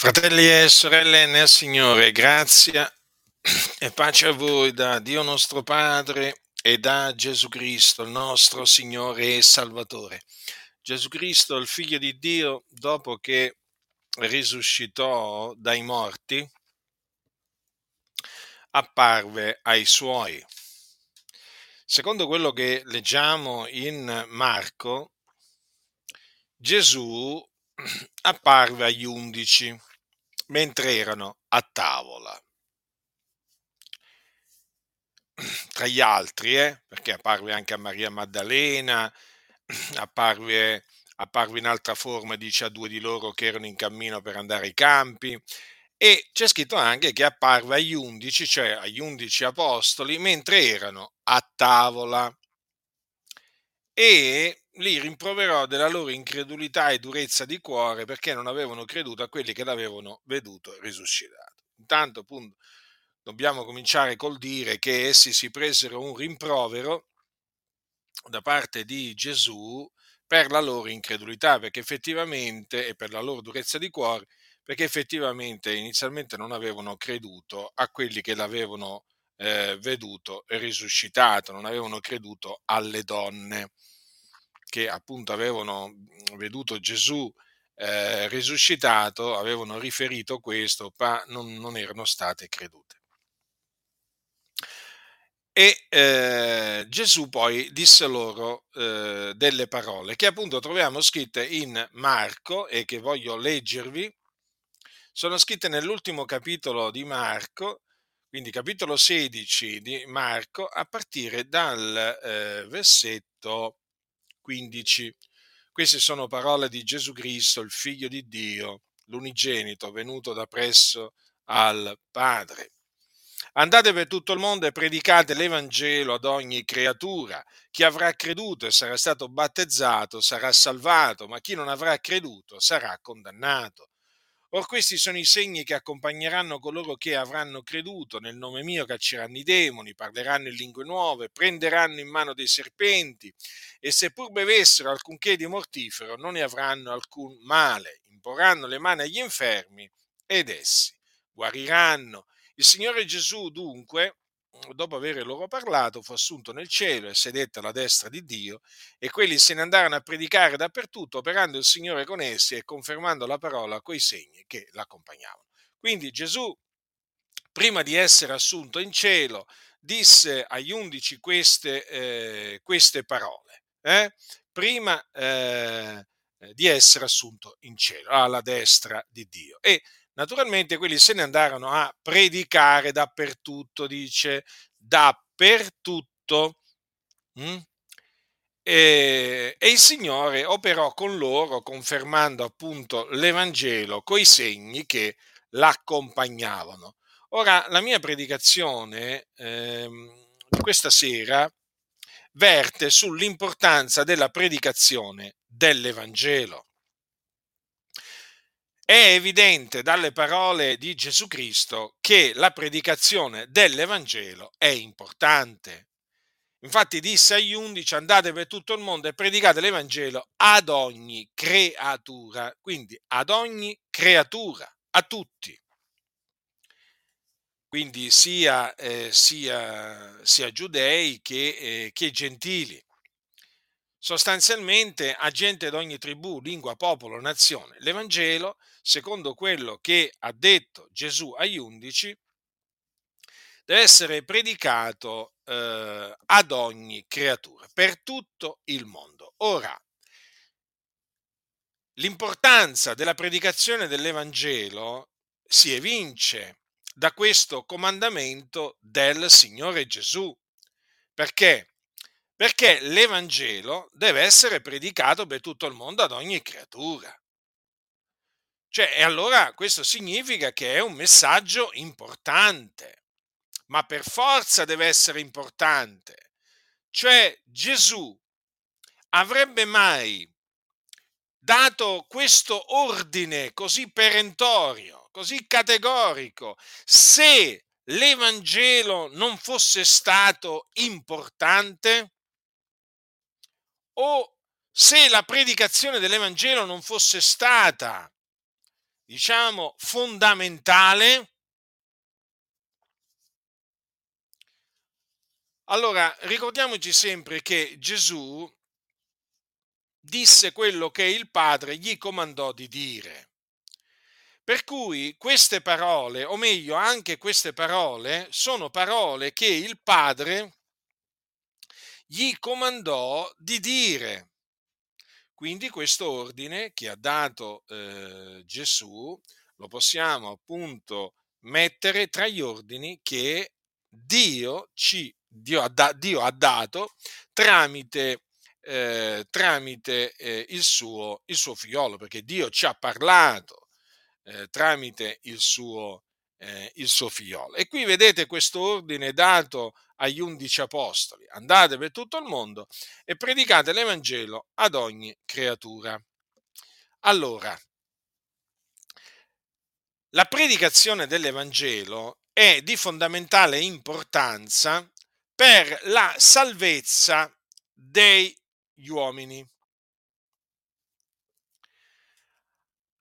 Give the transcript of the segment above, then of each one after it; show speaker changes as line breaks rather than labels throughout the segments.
Fratelli e sorelle nel Signore, grazia e pace a voi da Dio nostro Padre e da Gesù Cristo, il nostro Signore e Salvatore. Gesù Cristo, il Figlio di Dio, dopo che risuscitò dai morti, apparve ai suoi. Secondo quello che leggiamo in Marco, Gesù apparve agli undici mentre erano a tavola. Tra gli altri, eh, perché apparve anche a Maria Maddalena, apparve, apparve in altra forma, dice a due di loro che erano in cammino per andare ai campi, e c'è scritto anche che apparve agli undici, cioè agli undici apostoli, mentre erano a tavola. E li rimproverò della loro incredulità e durezza di cuore perché non avevano creduto a quelli che l'avevano veduto risuscitato. Intanto, appunto, dobbiamo cominciare col dire che essi si presero un rimprovero da parte di Gesù per la loro incredulità, perché effettivamente, e per la loro durezza di cuore, perché effettivamente inizialmente non avevano creduto a quelli che l'avevano eh, veduto risuscitato, non avevano creduto alle donne che appunto avevano veduto Gesù eh, risuscitato, avevano riferito questo, ma non, non erano state credute. E eh, Gesù poi disse loro eh, delle parole che appunto troviamo scritte in Marco e che voglio leggervi. Sono scritte nell'ultimo capitolo di Marco, quindi capitolo 16 di Marco, a partire dal eh, versetto 15. Queste sono parole di Gesù Cristo, il Figlio di Dio, l'unigenito venuto da presso al Padre. Andate per tutto il mondo e predicate l'Evangelo ad ogni creatura. Chi avrà creduto e sarà stato battezzato sarà salvato, ma chi non avrà creduto sarà condannato. Or questi sono i segni che accompagneranno coloro che avranno creduto. Nel nome mio cacceranno i demoni, parleranno in lingue nuove, prenderanno in mano dei serpenti e seppur bevessero alcunché di mortifero non ne avranno alcun male. Imporranno le mani agli infermi ed essi guariranno. Il Signore Gesù dunque dopo aver loro parlato, fu assunto nel cielo e sedette alla destra di Dio, e quelli se ne andarono a predicare dappertutto, operando il Signore con essi e confermando la parola coi segni che l'accompagnavano. Quindi Gesù, prima di essere assunto in cielo, disse agli undici queste, eh, queste parole, eh? prima eh, di essere assunto in cielo, alla destra di Dio. E Naturalmente quelli se ne andarono a predicare dappertutto, dice, dappertutto. Mm? E, e, il Signore operò con loro, confermando appunto l'Evangelo coi segni che l'accompagnavano. Ora, la mia predicazione ehm, questa sera verte sull'importanza della predicazione dell'Evangelo. È evidente dalle parole di Gesù Cristo che la predicazione dell'Evangelo è importante. Infatti disse agli undici andate per tutto il mondo e predicate l'Evangelo ad ogni creatura, quindi ad ogni creatura, a tutti. Quindi sia, eh, sia, sia giudei che, eh, che gentili sostanzialmente a gente di ogni tribù, lingua, popolo, nazione. L'Evangelo, secondo quello che ha detto Gesù agli undici, deve essere predicato eh, ad ogni creatura, per tutto il mondo. Ora, l'importanza della predicazione dell'Evangelo si evince da questo comandamento del Signore Gesù. Perché? perché l'Evangelo deve essere predicato per tutto il mondo ad ogni creatura. Cioè, e allora questo significa che è un messaggio importante, ma per forza deve essere importante. Cioè, Gesù avrebbe mai dato questo ordine così perentorio, così categorico, se l'Evangelo non fosse stato importante? o se la predicazione dell'Evangelo non fosse stata diciamo, fondamentale? Allora, ricordiamoci sempre che Gesù disse quello che il Padre gli comandò di dire. Per cui queste parole, o meglio anche queste parole, sono parole che il Padre gli comandò di dire. Quindi questo ordine che ha dato eh, Gesù lo possiamo appunto mettere tra gli ordini che Dio ci Dio ha, da, Dio ha dato tramite, eh, tramite eh, il, suo, il suo figliolo, perché Dio ci ha parlato eh, tramite il suo, eh, il suo figliolo. E qui vedete questo ordine dato agli undici apostoli. Andate per tutto il mondo e predicate l'Evangelo ad ogni creatura. Allora, la predicazione dell'Evangelo è di fondamentale importanza per la salvezza degli uomini.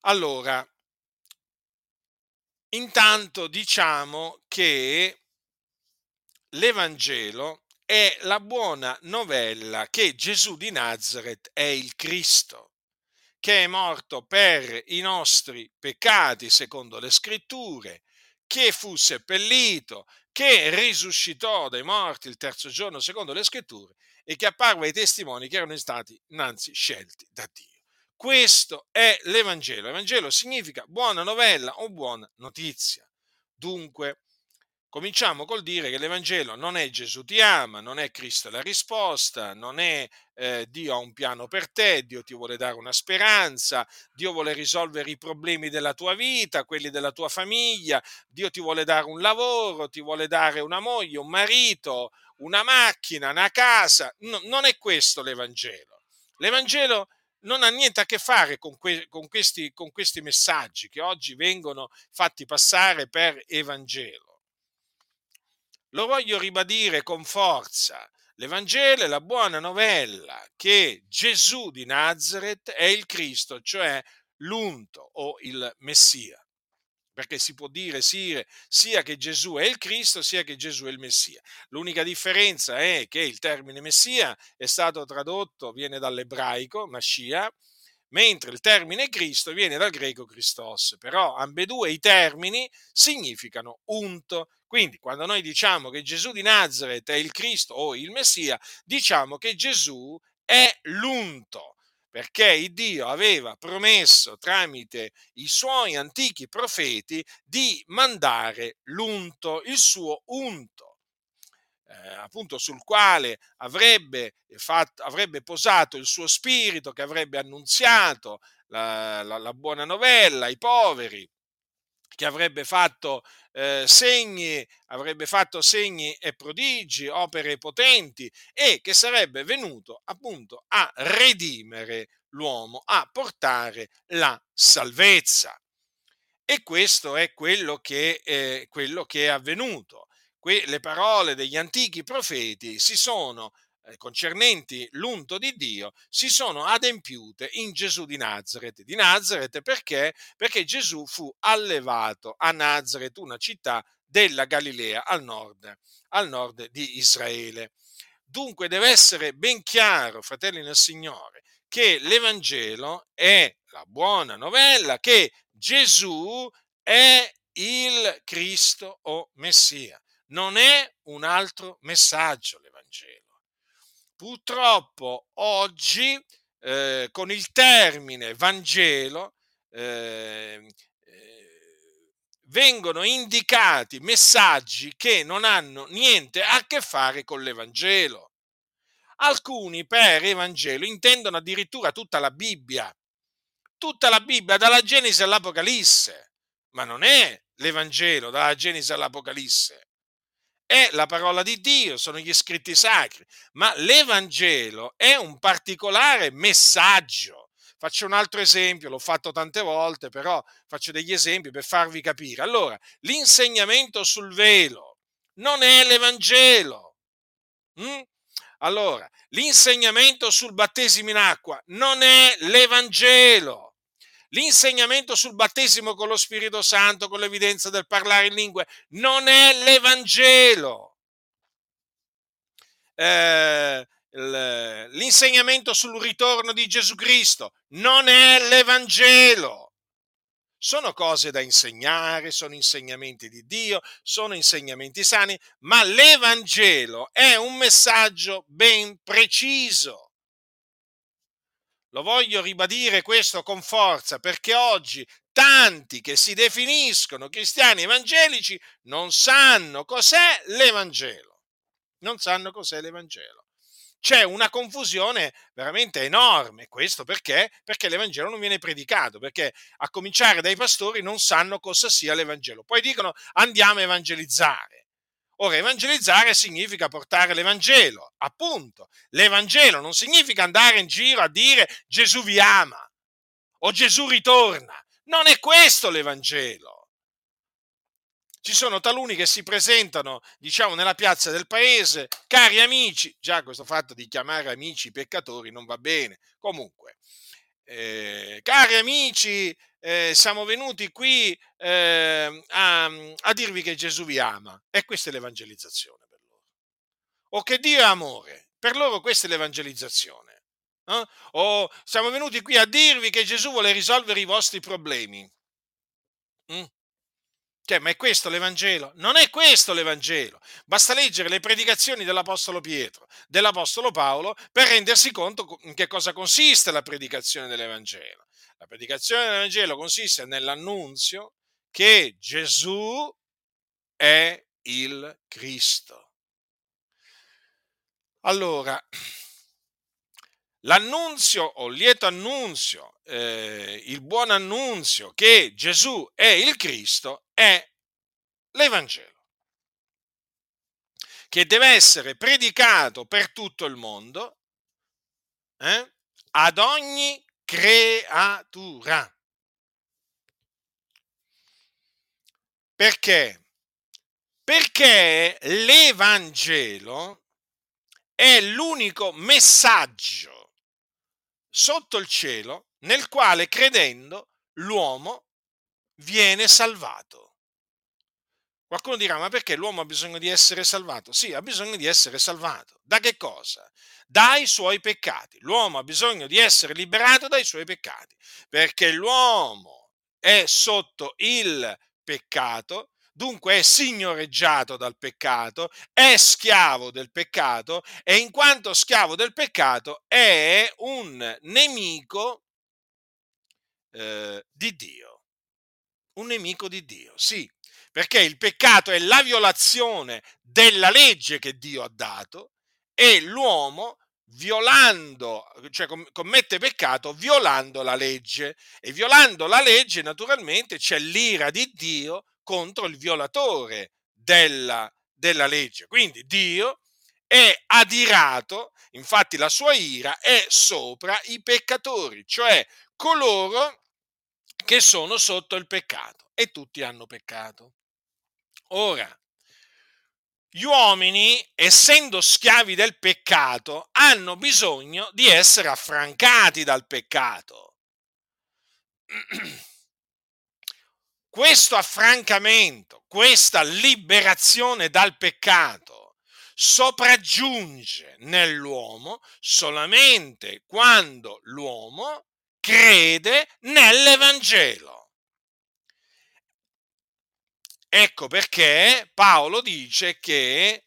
Allora, intanto diciamo che l'Evangelo è la buona novella che Gesù di Nazareth è il Cristo, che è morto per i nostri peccati secondo le scritture, che fu seppellito, che risuscitò dai morti il terzo giorno secondo le scritture e che apparve ai testimoni che erano stati innanzi scelti da Dio. Questo è l'Evangelo. L'Evangelo significa buona novella o buona notizia. Dunque, Cominciamo col dire che l'Evangelo non è Gesù ti ama, non è Cristo la risposta, non è eh, Dio ha un piano per te, Dio ti vuole dare una speranza, Dio vuole risolvere i problemi della tua vita, quelli della tua famiglia, Dio ti vuole dare un lavoro, ti vuole dare una moglie, un marito, una macchina, una casa. No, non è questo l'Evangelo. L'Evangelo non ha niente a che fare con, que- con, questi, con questi messaggi che oggi vengono fatti passare per Evangelo. Lo voglio ribadire con forza. L'Evangelo è la buona novella che Gesù di Nazareth è il Cristo, cioè l'unto o il Messia. Perché si può dire sia che Gesù è il Cristo, sia che Gesù è il Messia. L'unica differenza è che il termine Messia è stato tradotto, viene dall'ebraico, Mashiach, mentre il termine Cristo viene dal greco Christos, però ambedue i termini significano unto. Quindi quando noi diciamo che Gesù di Nazareth è il Cristo o il Messia, diciamo che Gesù è l'unto, perché Dio aveva promesso tramite i suoi antichi profeti di mandare l'unto, il suo unto eh, appunto sul quale avrebbe, fatto, avrebbe posato il suo spirito, che avrebbe annunziato la, la, la buona novella ai poveri, che avrebbe fatto eh, segni, avrebbe fatto segni e prodigi, opere potenti e che sarebbe venuto appunto a redimere l'uomo, a portare la salvezza. E questo è quello che, eh, quello che è avvenuto le parole degli antichi profeti si sono concernenti l'unto di Dio si sono adempiute in Gesù di Nazareth. Di Nazareth perché? Perché Gesù fu allevato a Nazareth, una città della Galilea al nord, al nord di Israele. Dunque deve essere ben chiaro, fratelli nel Signore, che l'Evangelo è la buona novella che Gesù è il Cristo o Messia non è un altro messaggio l'Evangelo. Purtroppo oggi eh, con il termine Vangelo eh, eh, vengono indicati messaggi che non hanno niente a che fare con l'Evangelo. Alcuni per Evangelo intendono addirittura tutta la Bibbia, tutta la Bibbia dalla Genesi all'Apocalisse, ma non è l'Evangelo dalla Genesi all'Apocalisse è la parola di Dio, sono gli scritti sacri, ma l'Evangelo è un particolare messaggio. Faccio un altro esempio, l'ho fatto tante volte, però faccio degli esempi per farvi capire. Allora, l'insegnamento sul velo non è l'Evangelo. Mm? Allora, l'insegnamento sul battesimo in acqua non è l'Evangelo. L'insegnamento sul battesimo con lo Spirito Santo, con l'evidenza del parlare in lingue, non è l'Evangelo. Eh, l'insegnamento sul ritorno di Gesù Cristo non è l'Evangelo. Sono cose da insegnare, sono insegnamenti di Dio, sono insegnamenti sani, ma l'Evangelo è un messaggio ben preciso. Lo voglio ribadire questo con forza perché oggi tanti che si definiscono cristiani evangelici non sanno cos'è l'Evangelo. Non sanno cos'è l'Evangelo. C'è una confusione veramente enorme. Questo perché? Perché l'Evangelo non viene predicato, perché a cominciare dai pastori non sanno cosa sia l'Evangelo. Poi dicono andiamo a evangelizzare. Ora, evangelizzare significa portare l'Evangelo, appunto. L'Evangelo non significa andare in giro a dire Gesù vi ama o Gesù ritorna. Non è questo l'Evangelo. Ci sono taluni che si presentano, diciamo, nella piazza del paese, cari amici, già questo fatto di chiamare amici peccatori non va bene. Comunque, eh, cari amici, eh, siamo venuti qui eh, a, a, dirvi che Gesù vi ama. E questa è l'evangelizzazione per loro. O che Dio è amore. Per loro questa è l'evangelizzazione. Eh? O siamo venuti qui a dirvi che Gesù vuole risolvere i vostri problemi. Mm? Cioè, ma è questo l'Evangelo? Non è questo l'Evangelo. Basta leggere le predicazioni dell'Apostolo Pietro, dell'Apostolo Paolo, per rendersi conto in che cosa consiste la predicazione dell'Evangelo. La predicazione del Vangelo consiste nell'annunzio che Gesù è il Cristo. Allora, l'annunzio o lieto annunzio, eh, il buon annunzio che Gesù è il Cristo è l'Evangelo, che deve essere predicato per tutto il mondo eh, ad ogni creatura. Perché? Perché l'Evangelo è l'unico messaggio sotto il cielo nel quale credendo l'uomo viene salvato. Qualcuno dirà, ma perché l'uomo ha bisogno di essere salvato? Sì, ha bisogno di essere salvato. Da che cosa? Dai suoi peccati. L'uomo ha bisogno di essere liberato dai suoi peccati, perché l'uomo è sotto il peccato, dunque è signoreggiato dal peccato, è schiavo del peccato e in quanto schiavo del peccato è un nemico eh, di Dio. Un nemico di Dio, sì, perché il peccato è la violazione della legge che Dio ha dato e l'uomo violando, cioè commette peccato violando la legge e violando la legge naturalmente c'è l'ira di Dio contro il violatore della, della legge. Quindi Dio è adirato, infatti la sua ira è sopra i peccatori, cioè coloro che sono sotto il peccato e tutti hanno peccato. Ora, gli uomini, essendo schiavi del peccato, hanno bisogno di essere affrancati dal peccato. Questo affrancamento, questa liberazione dal peccato sopraggiunge nell'uomo solamente quando l'uomo crede nell'Evangelo. Ecco perché Paolo dice che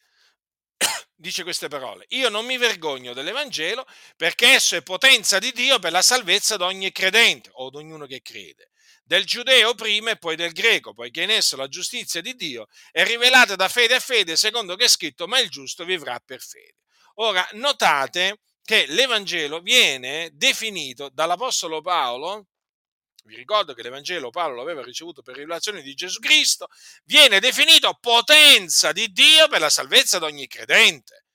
dice queste parole: Io non mi vergogno dell'Evangelo perché esso è potenza di Dio per la salvezza di ogni credente o di ognuno che crede, del giudeo prima e poi del greco, poiché in esso la giustizia di Dio è rivelata da fede a fede, secondo che è scritto: Ma il giusto vivrà per fede. Ora, notate che l'Evangelo viene definito dall'Apostolo Paolo vi ricordo che l'Evangelo Paolo l'aveva ricevuto per rivelazione di Gesù Cristo, viene definito potenza di Dio per la salvezza di ogni credente.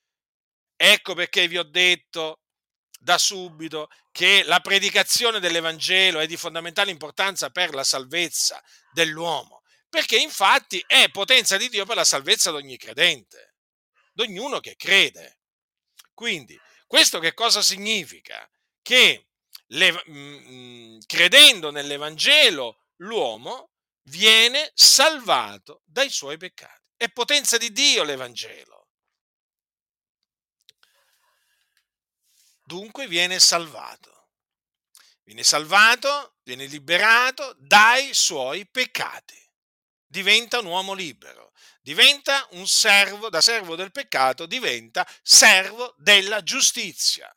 Ecco perché vi ho detto da subito che la predicazione dell'Evangelo è di fondamentale importanza per la salvezza dell'uomo, perché infatti è potenza di Dio per la salvezza di ogni credente, di ognuno che crede. Quindi, questo che cosa significa? Che le, mh, credendo nell'Evangelo, l'uomo viene salvato dai suoi peccati. È potenza di Dio l'Evangelo. Dunque viene salvato. Viene salvato, viene liberato dai suoi peccati. Diventa un uomo libero. Diventa un servo, da servo del peccato, diventa servo della giustizia.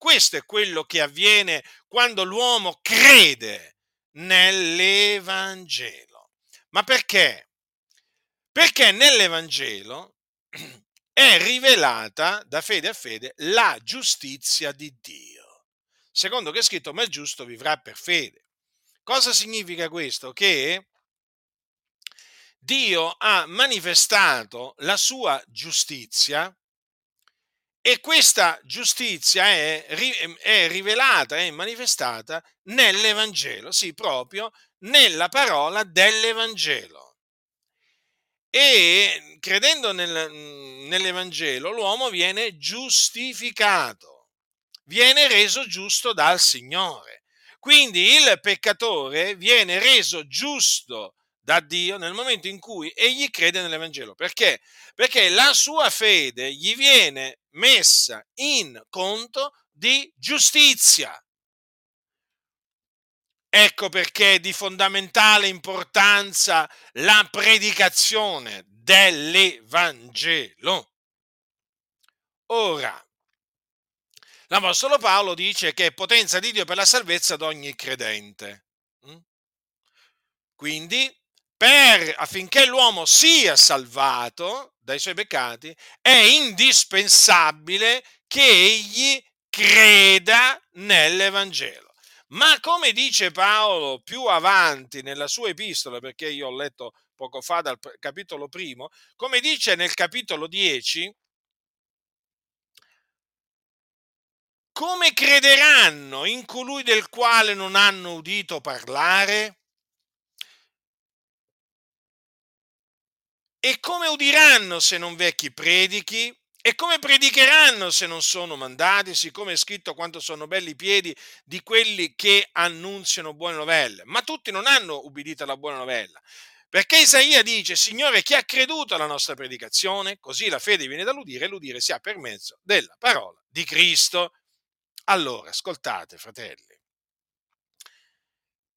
Questo è quello che avviene quando l'uomo crede nell'Evangelo. Ma perché? Perché nell'Evangelo è rivelata da fede a fede la giustizia di Dio. Secondo che è scritto, ma il giusto vivrà per fede. Cosa significa questo? Che Dio ha manifestato la sua giustizia e questa giustizia è, è rivelata, è manifestata nell'Evangelo, sì, proprio nella parola dell'Evangelo. E credendo nel, nell'Evangelo l'uomo viene giustificato, viene reso giusto dal Signore. Quindi il peccatore viene reso giusto da Dio nel momento in cui egli crede nell'Evangelo. Perché? Perché la sua fede gli viene messa in conto di giustizia. Ecco perché è di fondamentale importanza la predicazione dell'Evangelo. Ora, l'Apostolo Paolo dice che è potenza di Dio per la salvezza di ogni credente. Mm? Quindi, per, affinché l'uomo sia salvato dai suoi peccati, è indispensabile che egli creda nell'Evangelo. Ma come dice Paolo più avanti nella sua epistola, perché io ho letto poco fa dal capitolo primo, come dice nel capitolo 10, come crederanno in colui del quale non hanno udito parlare? E come udiranno se non vecchi predichi? E come predicheranno se non sono mandati, siccome è scritto quanto sono belli i piedi di quelli che annunziano buone novelle? Ma tutti non hanno ubbidito alla buona novella. Perché Isaia dice, Signore, chi ha creduto alla nostra predicazione? Così la fede viene dall'udire e l'udire si ha per mezzo della parola di Cristo. Allora, ascoltate, fratelli.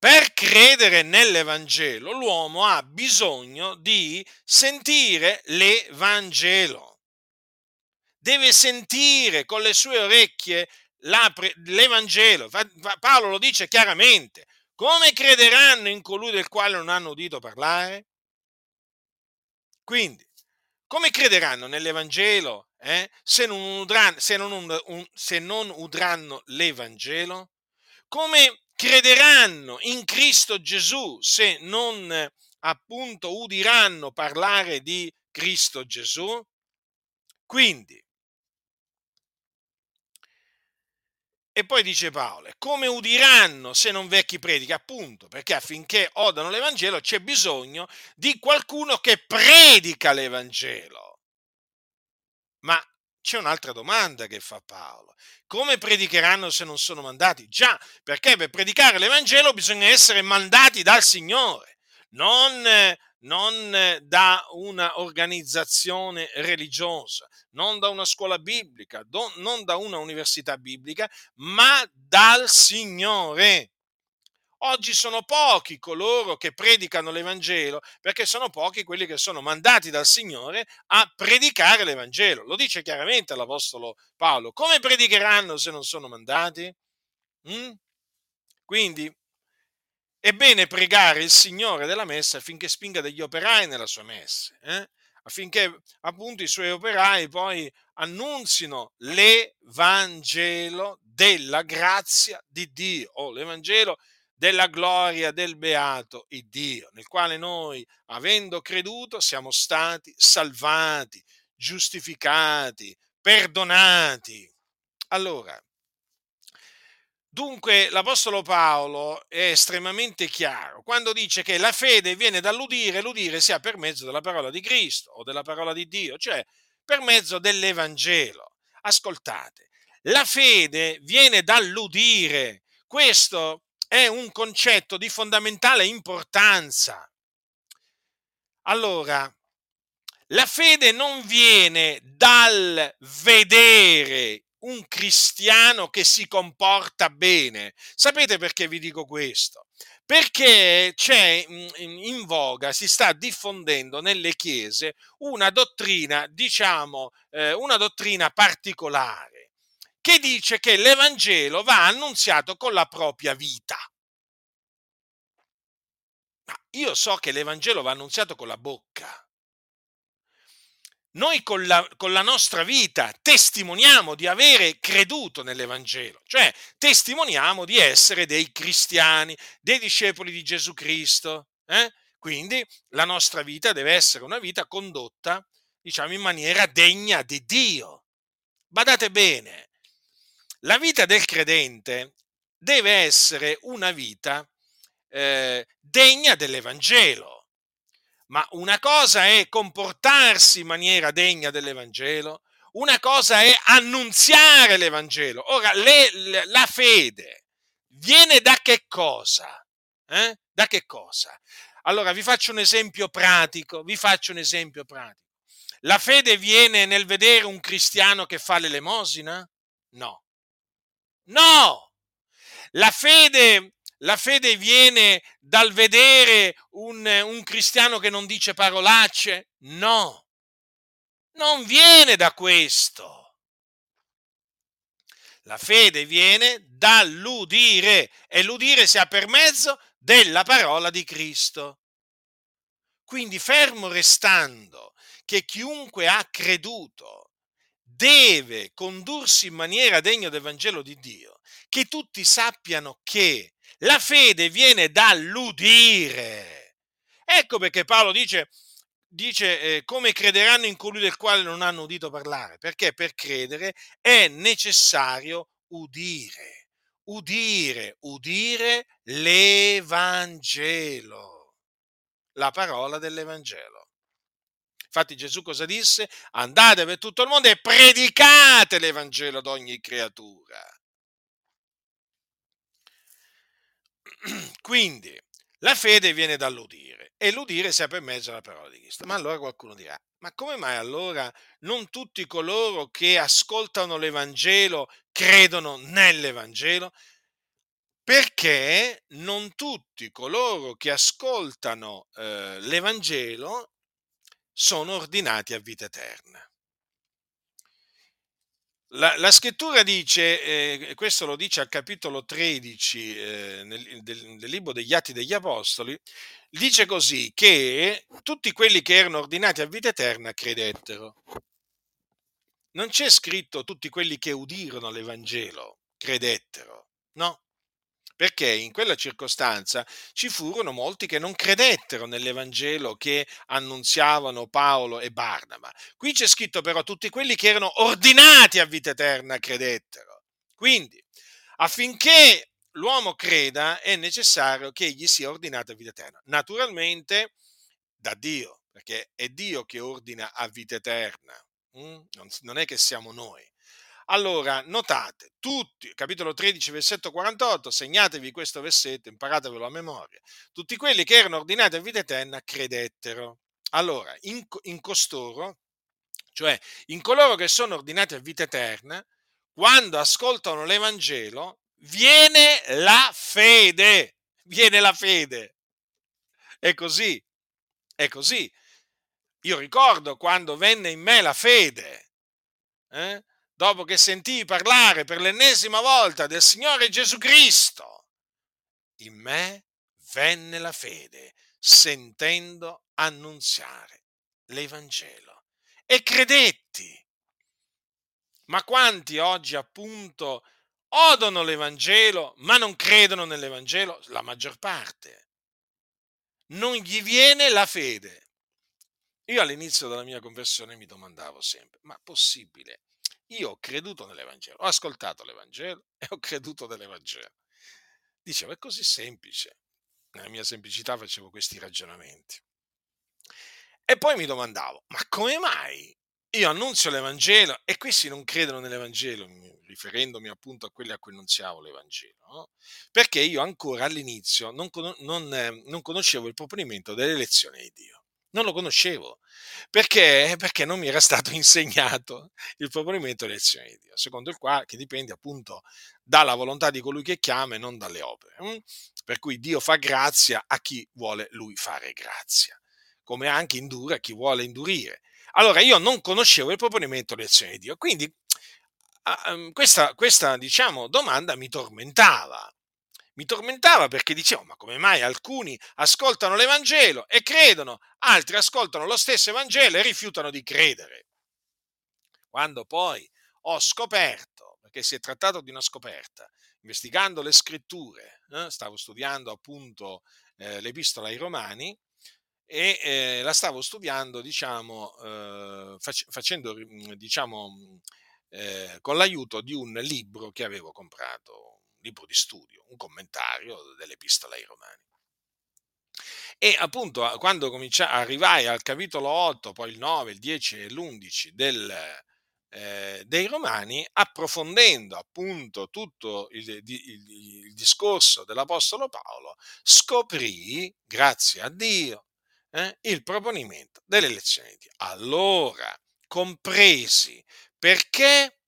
Per credere nell'Evangelo l'uomo ha bisogno di sentire l'Evangelo deve sentire con le sue orecchie l'Evangelo. Paolo lo dice chiaramente. Come crederanno in colui del quale non hanno udito parlare? Quindi, come crederanno nell'Evangelo eh, se, non udranno, se, non un, se non udranno l'Evangelo? Come crederanno in Cristo Gesù se non appunto udiranno parlare di Cristo Gesù? Quindi, E poi dice Paolo, come udiranno se non vecchi predica? Appunto, perché affinché odano l'Evangelo c'è bisogno di qualcuno che predica l'Evangelo. Ma c'è un'altra domanda che fa Paolo. Come predicheranno se non sono mandati? Già, perché per predicare l'Evangelo bisogna essere mandati dal Signore, non non da una organizzazione religiosa, non da una scuola biblica, non da una università biblica, ma dal Signore. Oggi sono pochi coloro che predicano l'Evangelo, perché sono pochi quelli che sono mandati dal Signore a predicare l'Evangelo. Lo dice chiaramente l'Apostolo Paolo. Come predicheranno se non sono mandati? Mm? Quindi è bene pregare il Signore della messa affinché spinga degli operai nella sua messa, eh? affinché appunto i suoi operai poi annunzino l'Evangelo della grazia di Dio o l'Evangelo della gloria del beato Dio, nel quale noi, avendo creduto, siamo stati salvati, giustificati, perdonati. Allora, Dunque l'Apostolo Paolo è estremamente chiaro quando dice che la fede viene dall'udire, l'udire sia per mezzo della parola di Cristo o della parola di Dio, cioè per mezzo dell'Evangelo. Ascoltate, la fede viene dall'udire, questo è un concetto di fondamentale importanza. Allora, la fede non viene dal vedere un cristiano che si comporta bene. Sapete perché vi dico questo? Perché c'è in voga, si sta diffondendo nelle chiese una dottrina, diciamo, eh, una dottrina particolare, che dice che l'Evangelo va annunziato con la propria vita. Ma io so che l'Evangelo va annunziato con la bocca noi con la, con la, nostra vita testimoniamo di avere creduto nell'Evangelo, cioè testimoniamo di essere dei cristiani, dei discepoli di Gesù Cristo. Eh? Quindi la nostra vita deve essere una vita condotta, diciamo, in maniera degna di Dio. Badate bene, la vita del credente deve essere una vita eh, degna dell'Evangelo ma una cosa è comportarsi in maniera degna dell'Evangelo, una cosa è annunziare l'Evangelo. Ora, le, le, la fede viene da che cosa? Eh? Da che cosa? Allora, vi faccio un esempio pratico, vi faccio un esempio pratico. La fede viene nel vedere un cristiano che fa l'elemosina? No. No! La fede la fede viene dal vedere un, un cristiano che non dice parolacce? No, non viene da questo. La fede viene dall'udire e l'udire si ha per mezzo della parola di Cristo. Quindi fermo restando che chiunque ha creduto deve condursi in maniera degna del Vangelo di Dio, che tutti sappiano che la fede viene dall'udire. Ecco perché Paolo dice, dice eh, come crederanno in colui del quale non hanno udito parlare, perché per credere è necessario udire, udire, udire l'Evangelo, la parola dell'Evangelo. Infatti Gesù cosa disse? Andate per tutto il mondo e predicate l'Evangelo ad ogni creatura. Quindi la fede viene dall'udire e l'udire sia per mezzo della parola di Cristo. Ma allora qualcuno dirà, ma come mai allora non tutti coloro che ascoltano l'Evangelo credono nell'Evangelo? Perché non tutti coloro che ascoltano eh, l'Evangelo sono ordinati a vita eterna. La, la, scrittura dice, eh, questo lo dice al capitolo 13 eh, nel, del, del, libro degli Atti degli Apostoli, dice così che tutti quelli che erano ordinati a vita eterna credettero. Non c'è scritto tutti quelli che udirono l'Evangelo credettero, no? Perché in quella circostanza ci furono molti che non credettero nell'Evangelo che annunziavano Paolo e Barnaba. Qui c'è scritto però tutti quelli che erano ordinati a vita eterna credettero. Quindi, affinché l'uomo creda è necessario che egli sia ordinato a vita eterna. Naturalmente da Dio, perché è Dio che ordina a vita eterna, mm? non è che siamo noi. Allora, notate, tutti, capitolo 13, versetto 48, segnatevi questo versetto, imparatevelo a memoria. Tutti quelli che erano ordinati a vita eterna credettero. Allora, in, in costoro, cioè in coloro che sono ordinati a vita eterna, quando ascoltano l'Evangelo, viene la fede. Viene la fede. È così. È così. Io ricordo quando venne in me la fede. Eh? Dopo che sentii parlare per l'ennesima volta del Signore Gesù Cristo, in me venne la fede, sentendo annunziare l'Evangelo. E credetti. Ma quanti oggi appunto odono l'Evangelo, ma non credono nell'Evangelo? La maggior parte. Non gli viene la fede. Io all'inizio della mia conversione mi domandavo sempre, ma possibile io ho creduto nell'Evangelo, ho ascoltato l'Evangelo e ho creduto nell'Evangelo. Dicevo, è così semplice. Nella mia semplicità facevo questi ragionamenti. E poi mi domandavo, ma come mai io annunzio l'Evangelo e questi non credono nell'Evangelo? Mi riferendomi appunto a quelli a cui annunziavo l'Evangelo, no? perché io ancora all'inizio non, non, non conoscevo il proponimento dell'elezione di Dio. Non lo conoscevo perché, perché non mi era stato insegnato il proponimento dell'elezione di Dio, secondo il quale che dipende appunto dalla volontà di colui che chiama e non dalle opere. Hm? Per cui Dio fa grazia a chi vuole lui fare grazia, come anche indura a chi vuole indurire. Allora io non conoscevo il proponimento dell'elezione di Dio, quindi ehm, questa, questa diciamo, domanda mi tormentava mi tormentava perché dicevo, ma come mai alcuni ascoltano l'Evangelo e credono, altri ascoltano lo stesso Evangelo e rifiutano di credere? Quando poi ho scoperto, perché si è trattato di una scoperta, investigando le scritture, eh, stavo studiando appunto eh, l'epistola ai Romani e eh, la stavo studiando, diciamo, eh, fac- facendo, diciamo, eh, con l'aiuto di un libro che avevo comprato libro di studio, un commentario dell'Epistola ai Romani. E appunto quando comincia, arrivai al capitolo 8, poi il 9, il 10 e l'11 del, eh, dei Romani, approfondendo appunto tutto il, il, il, discorso dell'Apostolo Paolo, scoprì, grazie a Dio, eh, il proponimento dell'elezione di Dio. Allora compresi perché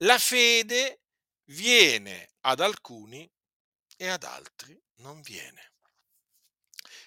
la fede viene ad alcuni e ad altri non viene.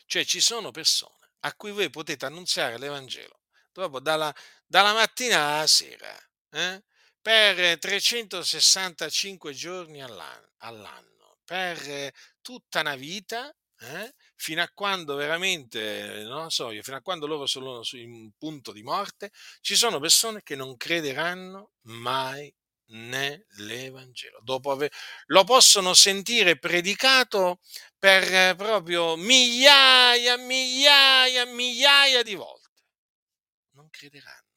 Cioè ci sono persone a cui voi potete annunziare l'Evangelo proprio dalla, dalla mattina alla sera, eh? per 365 giorni all'anno, all'anno, per tutta una vita, eh? fino a quando veramente, non so io, fino a quando loro sono in un punto di morte, ci sono persone che non crederanno mai nell'Evangelo. Dopo aver, lo possono sentire predicato per eh, proprio migliaia, migliaia, migliaia di volte. Non crederanno.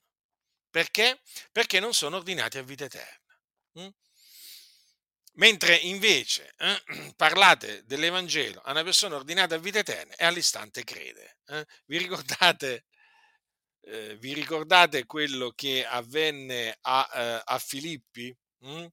Perché? Perché non sono ordinati a vita eterna. Mm? Mentre invece eh, parlate dell'Evangelo a una persona ordinata a vita eterna e all'istante crede. Eh? Vi ricordate eh, vi ricordate quello che avvenne a, eh, a Filippi? Mm?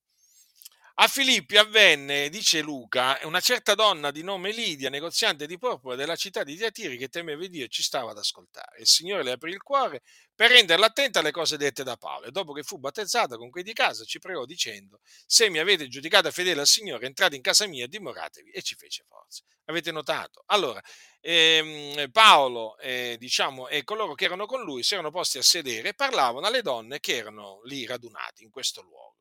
A Filippi avvenne, dice Luca, una certa donna di nome Lidia, negoziante di porpora della città di Tiatiri, che temeva Dio e ci stava ad ascoltare. Il Signore le aprì il cuore per renderla attenta alle cose dette da Paolo. E dopo che fu battezzata con quei di casa, ci pregò dicendo: Se mi avete giudicata fedele al Signore, entrate in casa mia e dimoratevi. E ci fece forza. Avete notato? Allora, ehm, Paolo eh, diciamo, e coloro che erano con lui si erano posti a sedere e parlavano alle donne che erano lì radunate in questo luogo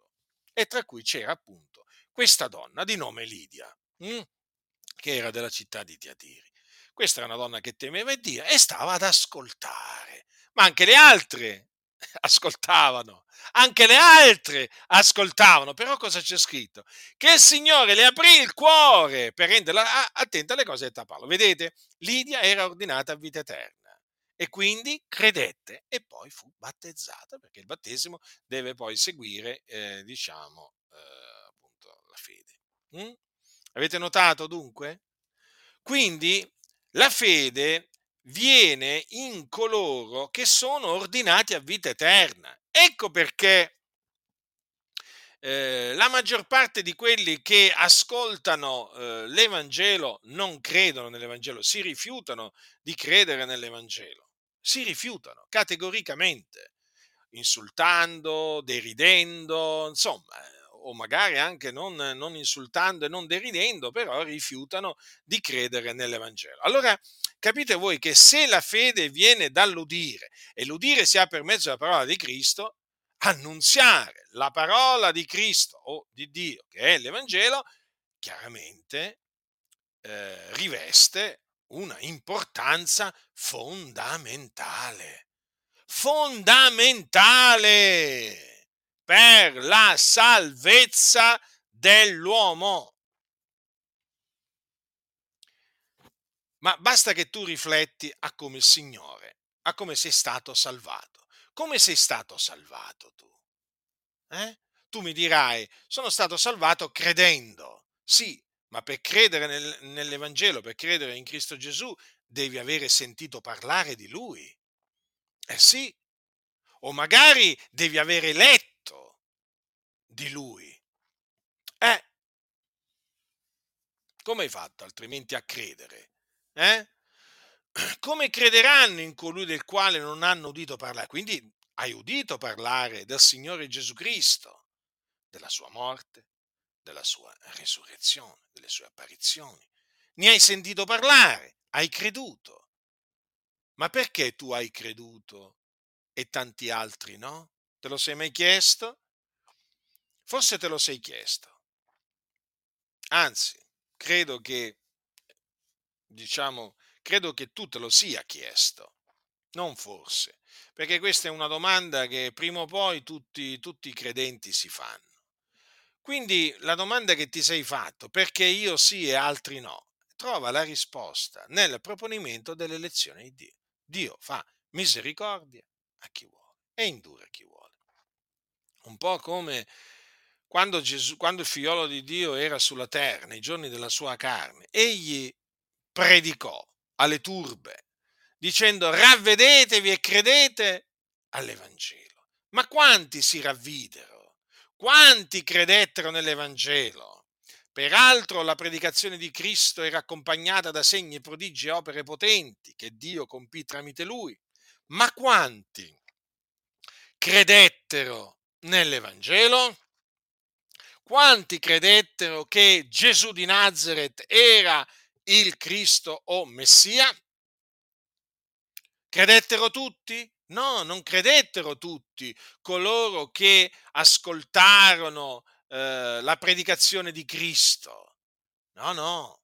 e tra cui c'era appunto questa donna di nome Lidia, hm, che era della città di Tiatiri. Questa era una donna che temeva Dio e stava ad ascoltare, ma anche le altre ascoltavano, anche le altre ascoltavano, però cosa c'è scritto? Che il Signore le aprì il cuore per renderla attenta alle cose a Paolo. Vedete, Lidia era ordinata a vita eterna e quindi credette e poi fu battezzata perché il battesimo deve poi seguire, eh, diciamo, eh, appunto la fede. Mm? Avete notato dunque? Quindi la fede viene in coloro che sono ordinati a vita eterna. Ecco perché eh, la maggior parte di quelli che ascoltano eh, l'Evangelo non credono nell'Evangelo, si rifiutano di credere nell'Evangelo si rifiutano categoricamente, insultando, deridendo, insomma, o magari anche non, non, insultando e non deridendo, però rifiutano di credere nell'Evangelo. Allora capite voi che se la fede viene dall'udire e l'udire si ha per mezzo della parola di Cristo, annunziare la parola di Cristo o di Dio, che è l'Evangelo, chiaramente eh, riveste una importanza fondamentale, fondamentale per la salvezza dell'uomo. Ma basta che tu rifletti a come il Signore, a come sei stato salvato. Come sei stato salvato tu? Eh? Tu mi dirai, sono stato salvato credendo. Sì, ma per credere nel, nell'Evangelo, per credere in Cristo Gesù, devi avere sentito parlare di Lui. Eh sì, o magari devi avere letto di Lui. Eh, come hai fatto altrimenti a credere? Eh? Come crederanno in colui del quale non hanno udito parlare? Quindi hai udito parlare del Signore Gesù Cristo, della sua morte, della sua resurrezione, delle sue apparizioni. Ne hai sentito parlare, hai creduto. Ma perché tu hai creduto e tanti altri no? Te lo sei mai chiesto? Forse te lo sei chiesto. Anzi, credo che, diciamo, credo che tu te lo sia chiesto. Non forse, perché questa è una domanda che prima o poi tutti, tutti i credenti si fanno. Quindi la domanda che ti sei fatto, perché io sì e altri no, trova la risposta nel proponimento dell'elezione di Dio. Dio fa misericordia a chi vuole e indura a chi vuole. Un po' come quando, Gesù, quando il figliolo di Dio era sulla terra, nei giorni della sua carne, egli predicò alle turbe, dicendo ravvedetevi e credete all'Evangelo. Ma quanti si ravvidero? Quanti credettero nell'Evangelo? Peraltro la predicazione di Cristo era accompagnata da segni, prodigi e opere potenti che Dio compì tramite lui. Ma quanti credettero nell'Evangelo? Quanti credettero che Gesù di Nazareth era il Cristo o Messia? Credettero tutti? No, non credettero tutti coloro che ascoltarono eh, la predicazione di Cristo. No, no.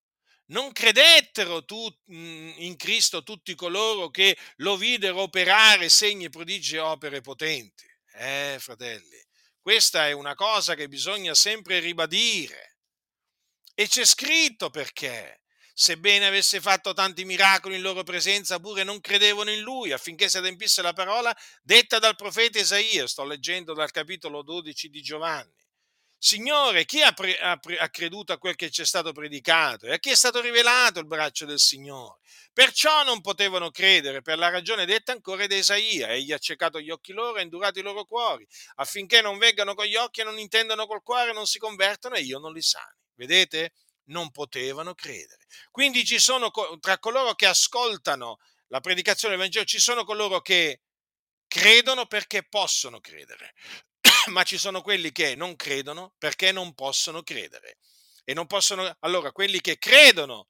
Non credettero tu, in Cristo tutti coloro che lo videro operare segni, prodigi e opere potenti. Eh, fratelli, questa è una cosa che bisogna sempre ribadire. E c'è scritto perché sebbene avesse fatto tanti miracoli in loro presenza, pure non credevano in lui affinché si adempisse la parola detta dal profeta Isaia. Sto leggendo dal capitolo 12 di Giovanni. Signore, chi ha, pre- ha, pre- ha, creduto a quel che ci è stato predicato e a chi è stato rivelato il braccio del Signore? Perciò non potevano credere per la ragione detta ancora da Isaia. Egli ha ciecato gli occhi loro e indurato i loro cuori, affinché non veggano con gli occhi e non intendano col cuore, non si convertono e io non li sani. Vedete? Non potevano credere. Quindi ci sono tra coloro che ascoltano la predicazione del Vangelo, ci sono coloro che credono perché possono credere, ma ci sono quelli che non credono perché non possono credere. E non possono, allora, quelli che credono,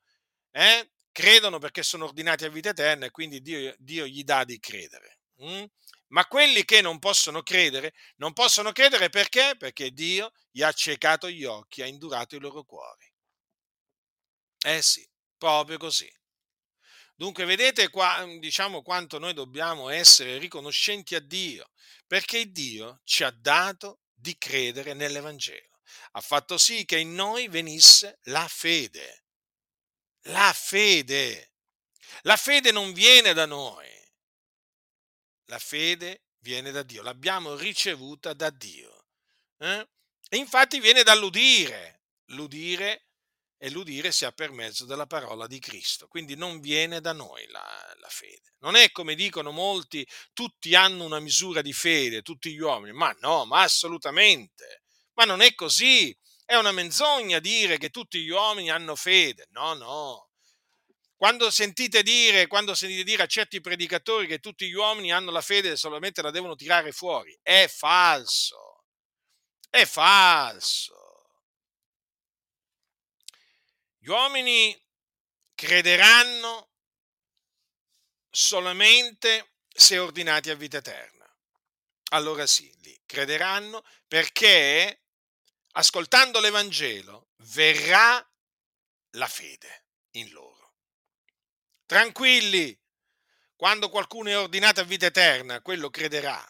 eh, credono perché sono ordinati a vita eterna e quindi Dio, Dio gli dà di credere. Mm? Ma quelli che non possono credere, non possono credere perché? Perché Dio gli ha ciecato gli occhi, ha indurato i loro cuori. Eh sì, proprio così. Dunque vedete qua, mhmm, diciamo quanto noi dobbiamo essere riconoscenti a Dio, perché Dio ci ha dato di credere nell'Evangelo. Ha fatto sì che in noi venisse la fede. La fede. La fede non viene da noi. La fede viene da Dio, l'abbiamo ricevuta da Dio. Eh? E infatti viene dall'udire. L'udire e l'udire sia per mezzo della parola di Cristo. Quindi non viene da noi la, la, fede. Non è come dicono molti, tutti hanno una misura di fede, tutti gli uomini. Ma no, ma assolutamente. Ma non è così. È una menzogna dire che tutti gli uomini hanno fede. No, no. Quando sentite dire, quando sentite dire a certi predicatori che tutti gli uomini hanno la fede e solamente la devono tirare fuori, è falso. È falso. Gli uomini crederanno solamente se ordinati a vita eterna. Allora sì, lì crederanno perché ascoltando l'Evangelo verrà la fede in loro. Tranquilli, quando qualcuno è ordinato a vita eterna, quello crederà.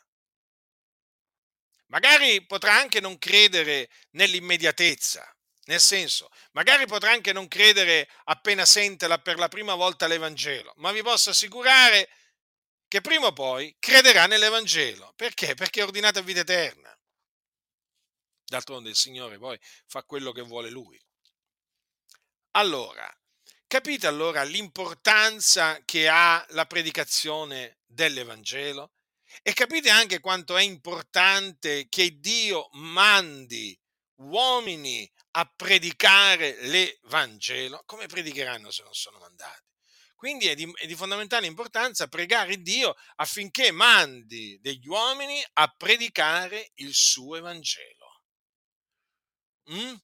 Magari potrà anche non credere nell'immediatezza, nel senso, magari potrà anche non credere appena sente per la prima volta l'Evangelo, ma vi posso assicurare che prima o poi crederà nell'Evangelo. Perché? Perché è ordinato a vita eterna. D'altronde il Signore poi fa quello che vuole Lui. Allora, capite allora l'importanza che ha la predicazione dell'Evangelo? E capite anche quanto è importante che Dio mandi uomini a predicare l'Evangelo, come predicheranno se non sono mandati? Quindi è di, è di, fondamentale importanza pregare Dio affinché mandi degli uomini a predicare il suo Evangelo. Mm?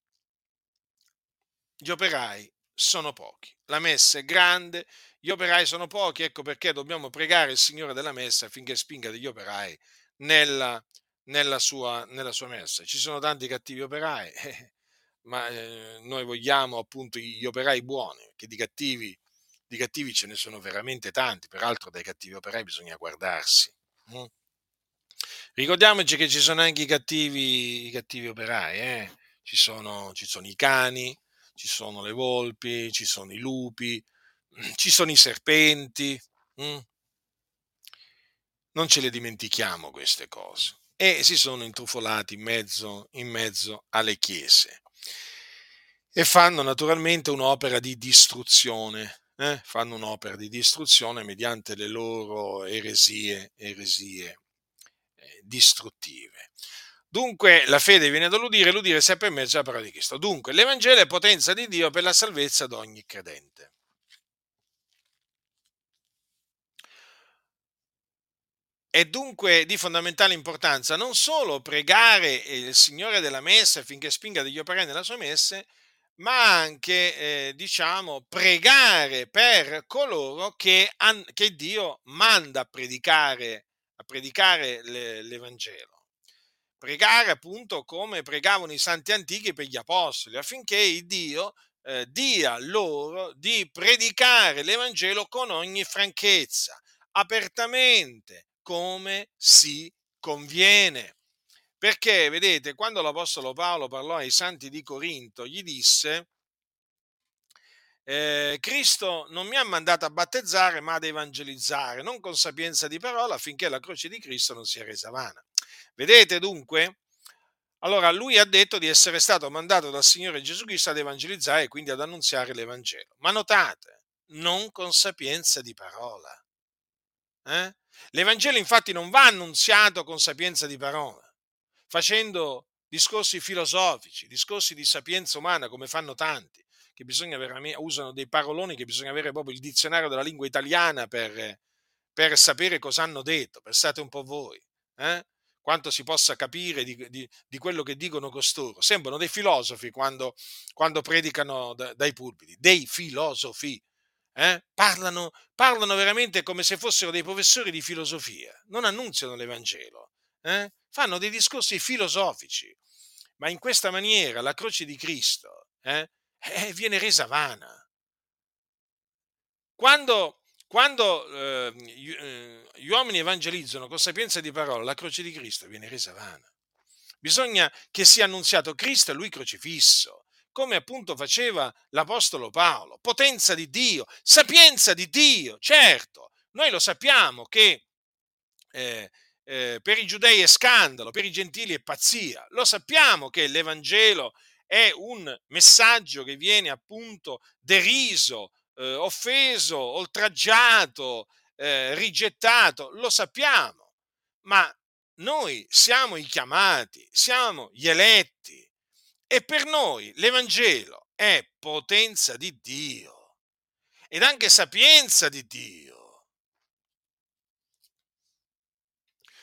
Gli operai sono pochi, la messa è grande, gli operai sono pochi, ecco perché dobbiamo pregare il Signore della messa affinché spinga degli operai nella, nella, sua, nella sua, messa. Ci sono tanti cattivi operai, eh, ma eh, noi vogliamo appunto gli operai buoni, che di cattivi, di cattivi ce ne sono veramente tanti, peraltro dai cattivi operai bisogna guardarsi. Mm? Ricordiamoci che ci sono anche i cattivi, i cattivi operai, eh? ci, sono, ci sono i cani, ci sono le volpi, ci sono i lupi, ci sono i serpenti. Mm? Non ce le dimentichiamo queste cose. E si sono intrufolati in mezzo, in mezzo alle chiese. E fanno naturalmente un'opera di distruzione. Eh? Fanno un'opera di distruzione mediante le loro eresie, eresie eh, distruttive. Dunque la fede viene dall'udire, l'udire sempre in mezzo alla parola di Cristo. Dunque l'Evangelo è potenza di Dio per la salvezza di ogni credente. È dunque di fondamentale importanza non solo pregare il Signore della messa affinché spinga degli operai nella sua messa, ma anche, eh, diciamo, pregare per coloro che, che Dio manda a predicare, a predicare le, l'Evangelo. Pregare appunto come pregavano i santi antichi per gli apostoli, affinché Dio eh, dia loro di predicare l'Evangelo con ogni franchezza, apertamente, come si conviene. Perché, vedete, quando l'Apostolo Paolo parlò ai santi di Corinto, gli disse, eh, Cristo non mi ha mandato a battezzare, ma ad evangelizzare, non con sapienza di parola, affinché la croce di Cristo non sia resa vana. Vedete dunque? Allora lui ha detto di essere stato mandato dal Signore Gesù Cristo ad evangelizzare e quindi ad annunziare l'Evangelo. Ma notate, non con sapienza di parola. Eh? L'Evangelo infatti non va annunziato con sapienza di parola, facendo discorsi filosofici, discorsi di sapienza umana come fanno tanti, che bisogna veramente, usano dei paroloni che bisogna avere proprio il dizionario della lingua italiana per, per sapere cosa hanno detto, pensate un po' voi. Eh? quanto si possa capire di, di, di, quello che dicono costoro. Sembrano dei filosofi quando, quando predicano da, dai pulpiti, dei filosofi. Eh? Parlano, parlano, veramente come se fossero dei professori di filosofia, non annunziano l'Evangelo, eh? fanno dei discorsi filosofici, ma in questa maniera la croce di Cristo eh, eh viene resa vana. Quando quando eh, gli, eh, gli uomini evangelizzano con sapienza di parola, la croce di Cristo viene resa vana. Bisogna che sia annunziato Cristo e lui crocifisso, come appunto faceva l'Apostolo Paolo. Potenza di Dio, sapienza di Dio, certo. Noi lo sappiamo che eh, eh, per i giudei è scandalo, per i gentili è pazzia. Lo sappiamo che l'Evangelo è un messaggio che viene appunto deriso, eh, offeso, oltraggiato, eh, rigettato, lo sappiamo, ma noi siamo i chiamati, siamo gli eletti e per noi l'Evangelo è potenza di Dio ed anche sapienza di Dio.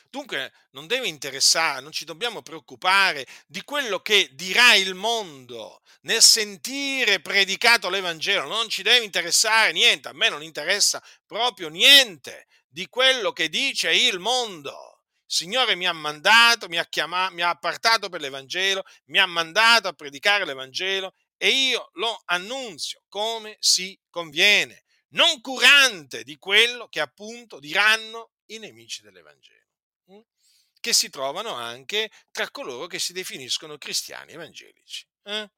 Dunque non deve interessare, non ci dobbiamo preoccupare di quello che dirà il mondo nel sentire predicato l'Evangelo, non ci deve interessare niente, a me non interessa proprio niente di quello che dice il mondo. Signore mi ha mandato, mi ha chiamato, mi ha appartato per l'Evangelo, mi ha mandato a predicare l'Evangelo e io lo annunzio come si conviene, non curante di quello che appunto diranno i nemici dell'Evangelo che si trovano anche tra coloro che si definiscono cristiani evangelici. Eh?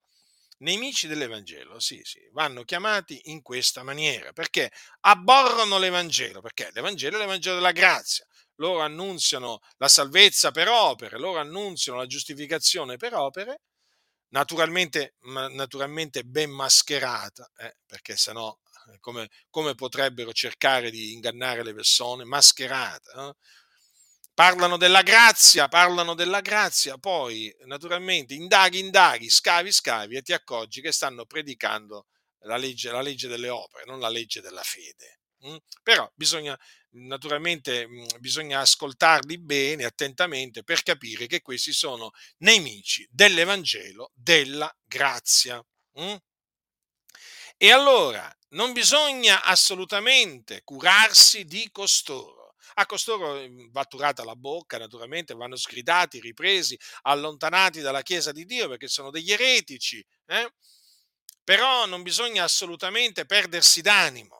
Nemici dell'Evangelo, sì, sì, vanno chiamati in questa maniera, perché abborrono l'Evangelo, perché l'Evangelo è l'Evangelo della grazia, loro annunziano la salvezza per opere, loro annunziano la giustificazione per opere, naturalmente, naturalmente ben mascherata, eh, perché sennò eh, come, come potrebbero cercare di ingannare le persone, mascherata, eh? parlano della grazia, parlano della grazia, poi naturalmente indaghi, indaghi, scavi, scavi e ti accorgi che stanno predicando la legge, la legge delle opere, non la legge della fede. Mm? Però bisogna, naturalmente, mm, bisogna ascoltarli bene, attentamente, per capire che questi sono nemici dell'Evangelo della grazia. Mm? E allora non bisogna assolutamente curarsi di costoro. A costoro mm, va turata la bocca, naturalmente, vanno sgridati, ripresi, allontanati dalla Chiesa di Dio perché sono degli eretici. Eh? Però non bisogna assolutamente perdersi d'animo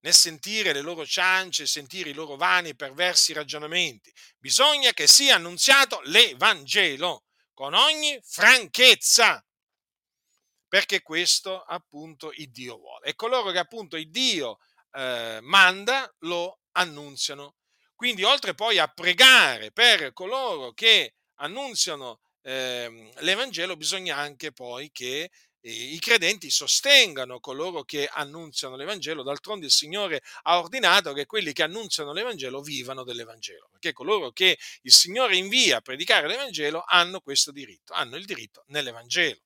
nel sentire le loro ciance, sentire i loro vani e perversi ragionamenti. Bisogna che sia annunziato l'Evangelo con ogni franchezza, perché questo appunto il Dio vuole. E coloro che appunto il Dio eh, manda lo annunziano. Quindi oltre poi a pregare per coloro che annunziano eh, l'Evangelo, bisogna anche poi che i credenti sostengano coloro che annunziano l'Evangelo, d'altronde il Signore ha ordinato che quelli che annunziano l'Evangelo vivano dell'Evangelo, perché coloro che il Signore invia a predicare l'Evangelo hanno questo diritto, hanno il diritto nell'Evangelo.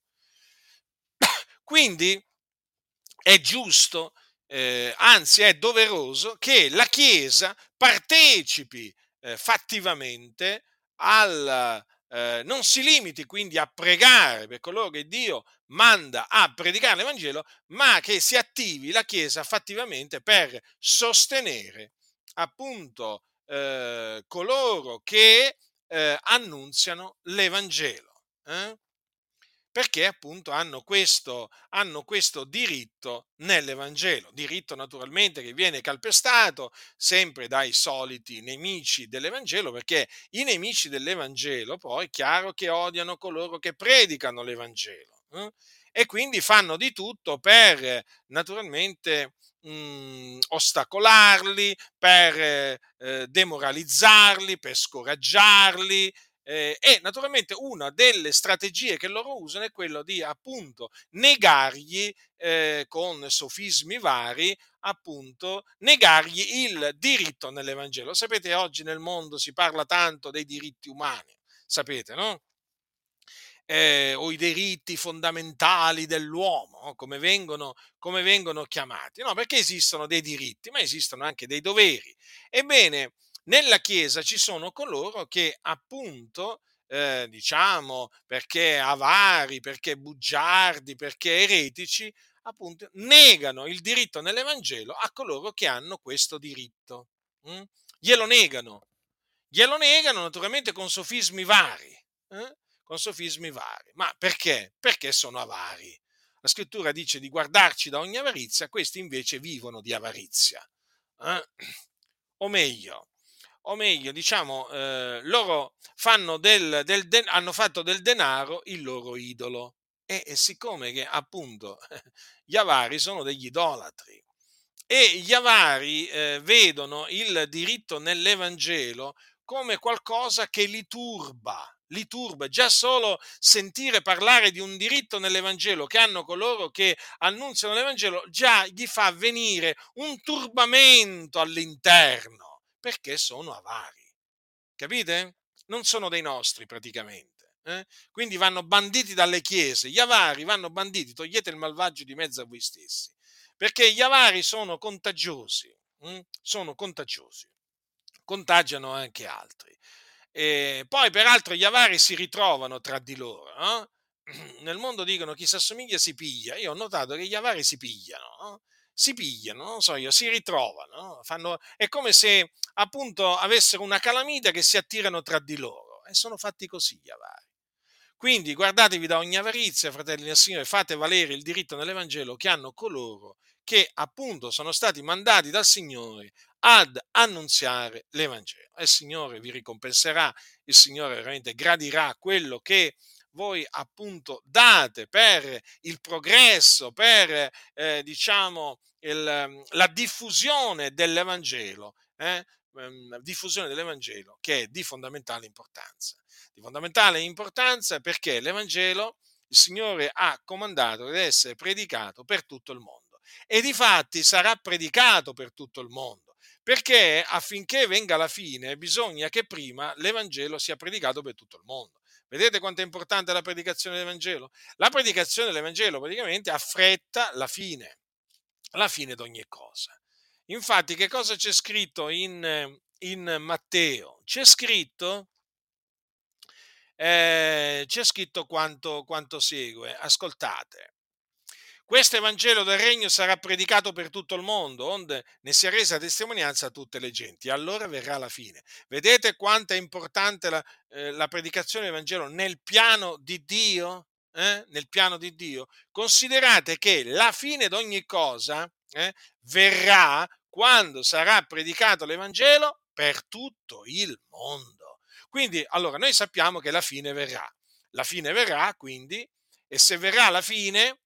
Quindi è giusto, eh, anzi è doveroso che la Chiesa partecipi eh, fattivamente al, eh, non si limiti quindi a pregare per coloro che Dio manda a predicare l'Evangelo, ma che si attivi la Chiesa fattivamente per sostenere appunto eh, coloro che eh, annunziano l'Evangelo. Eh? perché appunto hanno questo, hanno questo diritto nell'Evangelo, diritto naturalmente che viene calpestato sempre dai soliti nemici dell'Evangelo, perché i nemici dell'Evangelo poi è chiaro che odiano coloro che predicano l'Evangelo eh? e quindi fanno di tutto per naturalmente mh, mhmm, ostacolarli, per eh, demoralizzarli, per scoraggiarli, eh, e naturalmente una delle strategie che loro usano è quello di appunto negargli eh, con sofismi vari, appunto, negargli il diritto nell'Evangelo. Sapete, oggi nel mondo si parla tanto dei diritti umani, sapete, no? Eh, o i diritti fondamentali dell'uomo, come vengono, come vengono chiamati. No, perché esistono dei diritti, ma esistono anche dei doveri. Ebbene, nella Chiesa ci sono coloro che appunto, eh, diciamo, perché avari, perché bugiardi, perché eretici, appunto, negano il diritto nell'Evangelo a coloro che hanno questo diritto. Mm? Glielo negano. Glielo negano naturalmente con sofismi vari. Eh? Con sofismi vari. Ma perché? Perché sono avari. La scrittura dice di guardarci da ogni avarizia, questi invece vivono di avarizia. Eh? O meglio, o meglio, diciamo, eh, loro del, del de- hanno fatto del denaro il loro idolo. E, e siccome che appunto gli avari sono degli idolatri e gli avari eh, vedono il diritto nell'Evangelo come qualcosa che li turba, li turba. Già solo sentire parlare di un diritto nell'Evangelo che hanno coloro che annunziano l'Evangelo già gli fa venire un turbamento all'interno perché sono avari. Capite? Non sono dei nostri praticamente. Eh? Quindi vanno banditi dalle chiese. Gli avari vanno banditi, togliete il malvagio di mezzo a voi stessi. Perché gli avari sono contagiosi, hm? sono contagiosi, contagiano anche altri. E poi, peraltro, gli avari si ritrovano tra di loro. Eh? Nel mondo dicono chi si assomiglia si piglia. Io ho notato che gli avari si pigliano. Eh? si pigliano, non so io, si ritrovano, fanno, è come se appunto avessero una calamita che si attirano tra di loro e sono fatti così gli avari. Quindi guardatevi da ogni avarizia, fratelli del Signore, fate valere il diritto nell'Evangelo che hanno coloro che appunto sono stati mandati dal Signore ad annunziare l'Evangelo. Il Signore vi ricompenserà, il Signore veramente gradirà quello che voi appunto date per il progresso, per eh, diciamo il, la diffusione dell'Evangelo, eh? Ehm, diffusione dell'Evangelo che è di fondamentale importanza. Di fondamentale importanza perché l'Evangelo il Signore ha comandato di essere predicato per tutto il mondo e di fatti sarà predicato per tutto il mondo Perché affinché venga la fine bisogna che prima l'Evangelo sia predicato per tutto il mondo. Vedete quanto è importante la predicazione dell'Evangelo? La predicazione dell'Evangelo praticamente affretta la fine, la fine di ogni cosa. Infatti, che cosa c'è scritto in, in Matteo? C'è scritto, eh, c'è scritto quanto, quanto segue. Ascoltate. Questo Evangelo del Regno sarà predicato per tutto il mondo, onde ne sia resa testimonianza a tutte le genti. Allora verrà la fine. Vedete quanto è importante la, eh, la predicazione del Vangelo nel piano di Dio? Eh? Nel piano di Dio. Considerate che la fine di ogni cosa eh, verrà quando sarà predicato l'Evangelo per tutto il mondo. Quindi, allora, noi sappiamo che la fine verrà. La fine verrà, quindi, e se verrà la fine,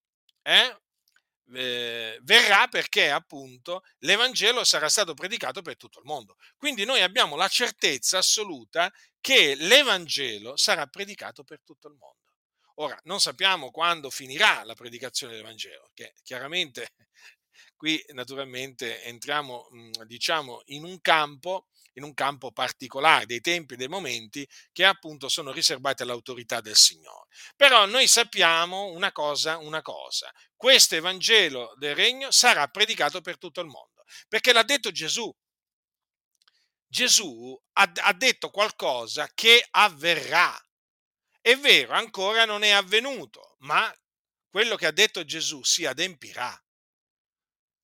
eh, verrà perché appunto l'Evangelo sarà stato predicato per tutto il mondo. Quindi noi abbiamo la certezza assoluta che l'Evangelo sarà predicato per tutto il mondo. Ora, non sappiamo quando finirà la predicazione dell'Evangelo, che chiaramente qui naturalmente entriamo, diciamo, in un campo in un campo particolare, dei tempi e dei momenti che appunto sono riservati all'autorità del Signore. Però noi sappiamo una cosa, una cosa, questo Evangelo del Regno sarà predicato per tutto il mondo, perché l'ha detto Gesù. Gesù ha, ha detto qualcosa che avverrà. È vero, ancora non è avvenuto, ma quello che ha detto Gesù si adempirà.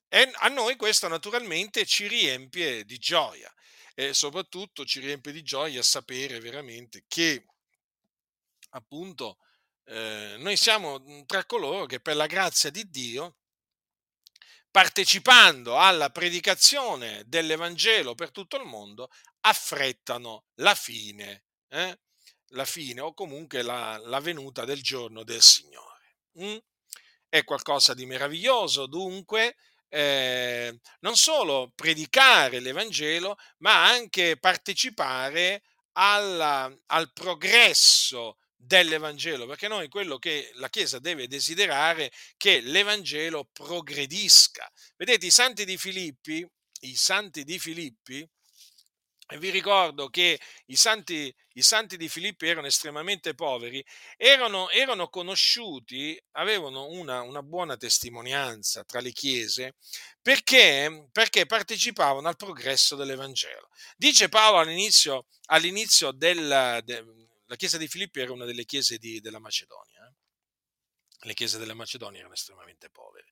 E a noi questo naturalmente ci riempie di gioia e soprattutto ci riempie di gioia sapere veramente che appunto eh, noi siamo mhmm, tra coloro che per la grazia di Dio partecipando alla predicazione dell'Evangelo per tutto il mondo, affrettano la fine, eh? la fine o comunque la, la, venuta del giorno del Signore. Mm? È qualcosa di meraviglioso, dunque, eh, non solo predicare l'Evangelo, ma anche partecipare alla, al progresso dell'Evangelo, perché noi quello che la Chiesa deve desiderare è che l'Evangelo progredisca. Vedete, i santi di Filippi, i santi di Filippi, vi ricordo che i santi, i santi, di Filippi erano estremamente poveri, erano, erano conosciuti, avevano una, una, buona testimonianza tra le chiese perché, perché, partecipavano al progresso dell'Evangelo. Dice Paolo all'inizio, all'inizio della de, chiesa di Filippi era una delle chiese di, della Macedonia. Eh? Le chiese della Macedonia erano estremamente povere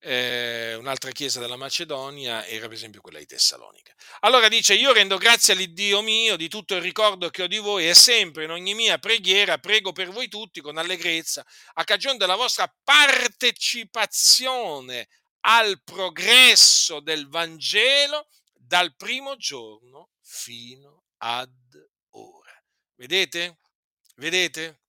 eh, un'altra chiesa della Macedonia era per esempio quella di Tessalonica. Allora dice, io rendo grazie all'Iddio mio di tutto il ricordo che ho di voi e sempre in ogni mia preghiera prego per voi tutti con allegrezza, a cagione della vostra partecipazione al progresso del Vangelo dal primo giorno fino ad ora. Vedete? Vedete?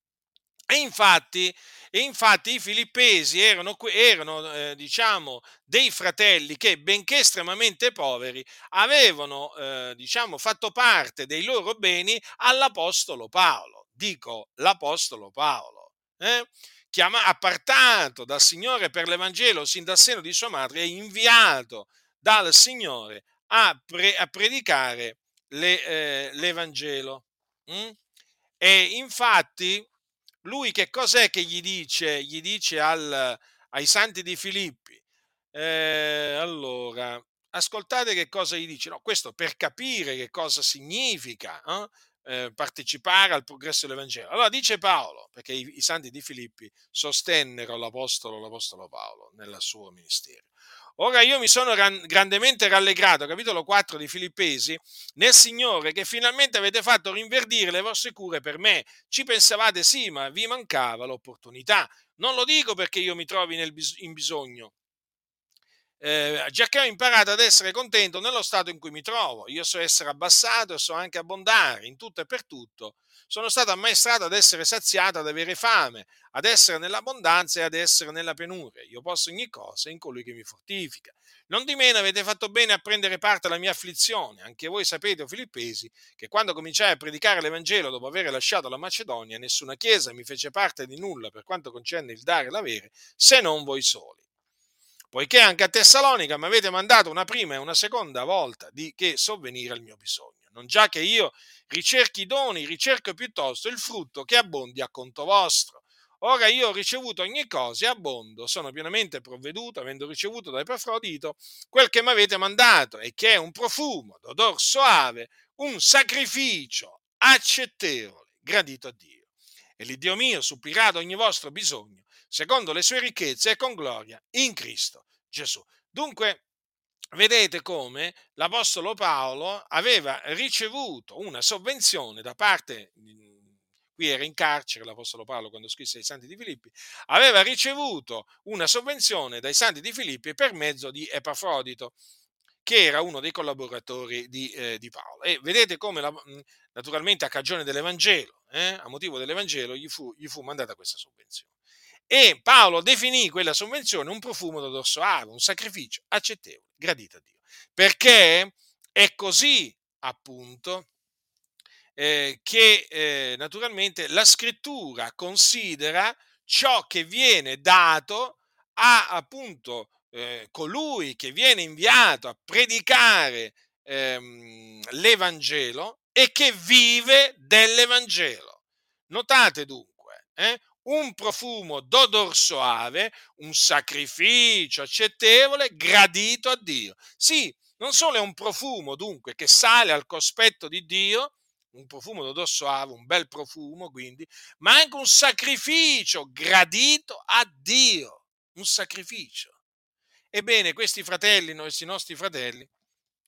E infatti, e infatti i filippesi erano, erano eh, diciamo, dei fratelli che, benché estremamente poveri, avevano eh, diciamo, fatto parte dei loro beni all'Apostolo Paolo. Dico l'Apostolo Paolo. Eh? Chiama, appartato dal Signore per l'Evangelo sin dal seno di sua madre e inviato dal Signore a, pre, a predicare le, eh, l'Evangelo. Mm? E infatti lui che cos'è che gli dice? Gli dice al, ai santi di Filippi. Eh, allora, ascoltate che cosa gli dice. No, questo per capire che cosa significa eh? Eh, partecipare al progresso dell'Evangelo. Allora dice Paolo, perché i, i santi di Filippi sostennero l'Apostolo, l'Apostolo Paolo nel suo ministero. Ora io mi sono ran- grandemente rallegrato, capitolo 4 di Filippesi, nel Signore che finalmente avete fatto rinverdire le vostre cure per me. Ci pensavate sì, ma vi mancava l'opportunità. Non lo dico perché io mi trovi bis- in bisogno, eh, giacché ho imparato ad essere contento nello stato in cui mi trovo. Io so essere abbassato e so anche abbondare in tutto e per tutto. Sono stato ammaestrato ad essere saziato, ad avere fame, ad essere nell'abbondanza e ad essere nella penuria. Io posso ogni cosa in colui che mi fortifica. Non di meno avete fatto bene a prendere parte alla mia afflizione. Anche voi sapete, o filippesi, che quando cominciai a predicare l'Evangelo dopo aver lasciato la Macedonia, nessuna chiesa mi fece parte di nulla per quanto concerne il dare e l'avere, se non voi soli. Poiché anche a Tessalonica mi avete mandato una prima e una seconda volta di che sovvenire al mio bisogno. Non già che io ricerchi i doni, ricerco piuttosto il frutto che abbondi a conto vostro. Ora io ho ricevuto ogni cosa e abbondo, sono pienamente provveduto, avendo ricevuto da Epafrodito quel che mi avete mandato, e che è un profumo d'odor soave, un sacrificio accettevole, gradito a Dio. E l'Iddio mio supplirà ad ogni vostro bisogno, secondo le sue ricchezze e con gloria in Cristo Gesù. Dunque, vedete come l'Apostolo Paolo aveva ricevuto una sovvenzione da parte, qui era in carcere l'Apostolo Paolo quando scrisse ai Santi di Filippi, aveva ricevuto una sovvenzione dai Santi di Filippi per mezzo di Epafrodito, che era uno dei collaboratori di, eh, di Paolo. E vedete come, la, naturalmente, a cagione dell'Evangelo, eh, a motivo dell'Evangelo, gli fu, gli fu mandata questa sovvenzione. E Paolo definì quella sovvenzione un profumo d'odor soave, un sacrificio accettevole, gradito a Dio. Perché è così, appunto, eh, che eh, naturalmente la scrittura considera ciò che viene dato a appunto eh, colui che viene inviato a predicare ehm, l'Evangelo e che vive dell'Evangelo. Notate dunque, eh, un profumo d'odor soave, un sacrificio accettevole, gradito a Dio. Sì, non solo è un profumo dunque che sale al cospetto di Dio, un profumo d'odor soave, un bel profumo quindi, ma anche un sacrificio gradito a Dio, un sacrificio. Ebbene, questi fratelli, questi nostri fratelli,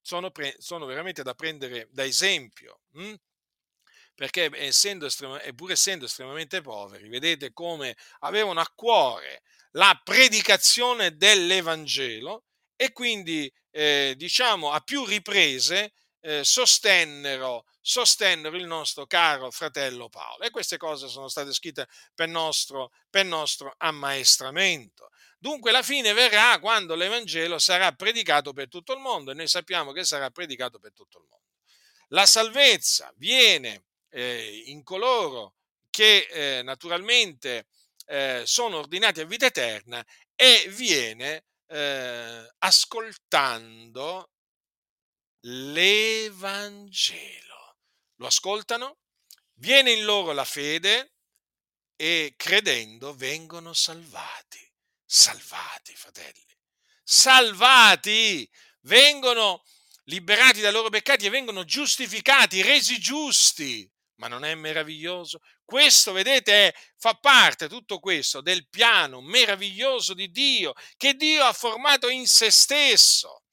sono, pre- sono veramente da prendere da esempio, hm? Perché essendo estrema- pur essendo estremamente poveri, vedete come avevano a cuore la predicazione dell'Evangelo e quindi, eh, diciamo, a più riprese eh, sostennero, sostennero il nostro caro fratello Paolo. E queste cose sono state scritte per nostro, per nostro ammaestramento. Dunque la fine verrà quando l'Evangelo sarà predicato per tutto il mondo e noi sappiamo che sarà predicato per tutto il mondo. La salvezza viene eh, in coloro che eh, naturalmente eh, sono ordinati a vita eterna e viene eh, ascoltando l'Evangelo. Lo ascoltano, viene in loro la fede e credendo vengono salvati salvati, fratelli, salvati, vengono liberati dai loro peccati e vengono giustificati, resi giusti. Ma non è meraviglioso? Questo, vedete, è, fa parte tutto questo del piano meraviglioso di Dio, che Dio ha formato in se stesso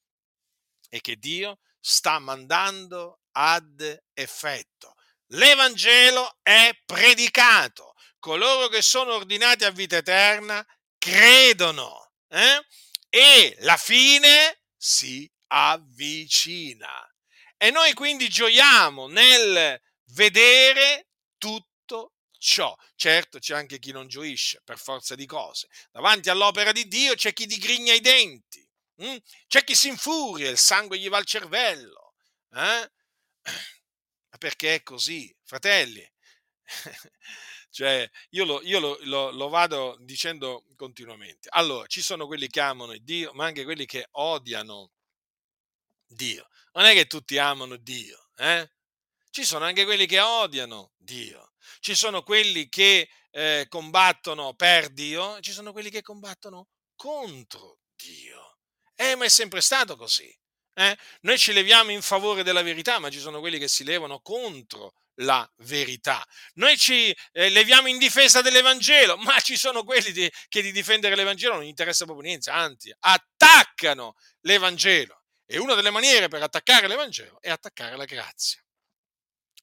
e che Dio sta mandando ad effetto. L'Evangelo è predicato. Coloro che sono ordinati a vita eterna credono eh? e la fine si avvicina. E noi quindi gioiamo nel vedere tutto ciò. Certo c'è anche chi non gioisce per forza di cose. Davanti all'opera di Dio c'è chi digrigna i denti, hm? c'è chi si infuria, il sangue gli va al cervello. Eh? Ma perché è così, fratelli? Cioè, io, lo, io lo, lo, lo, vado dicendo continuamente. Allora, ci sono quelli che amano Dio, ma anche quelli che odiano Dio. Non è che tutti amano Dio, eh? Ci sono anche quelli che odiano Dio. Ci sono quelli che eh, combattono per Dio, ci sono quelli che combattono contro Dio. Eh, ma è sempre stato così. Eh? Noi ci leviamo in favore della verità, ma ci sono quelli che si levano contro la verità. Noi ci eh, leviamo in difesa dell'Evangelo, ma ci sono quelli di, che di difendere l'Evangelo non interessa proprio niente, anzi, attaccano l'Evangelo. E una delle maniere per attaccare l'Evangelo è attaccare la grazia.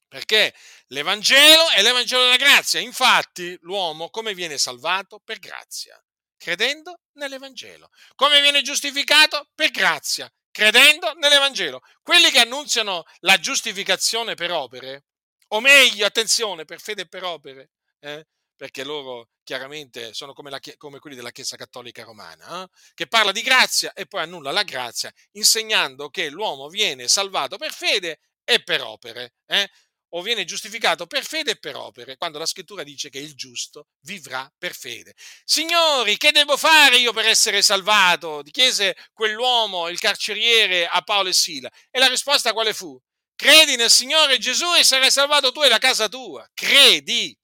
Perché l'Evangelo è l'Evangelo della grazia. Infatti, l'uomo come viene salvato? Per grazia, credendo nell'Evangelo. Come viene giustificato? Per grazia, credendo nell'Evangelo. Quelli che annunziano la giustificazione per opere o meglio, attenzione, per fede e per opere, eh? perché loro chiaramente sono come, la, come, quelli della Chiesa Cattolica Romana, eh? che parla di grazia e poi annulla la grazia, insegnando che l'uomo viene salvato per fede e per opere. Eh? O viene giustificato per fede e per opere, quando la scrittura dice che il giusto vivrà per fede. Signori, che devo fare io per essere salvato? chiese quell'uomo, il carceriere, a Paolo e Sila. E la risposta quale fu? Credi nel Signore Gesù e sarai salvato tu e la casa tua. Credi.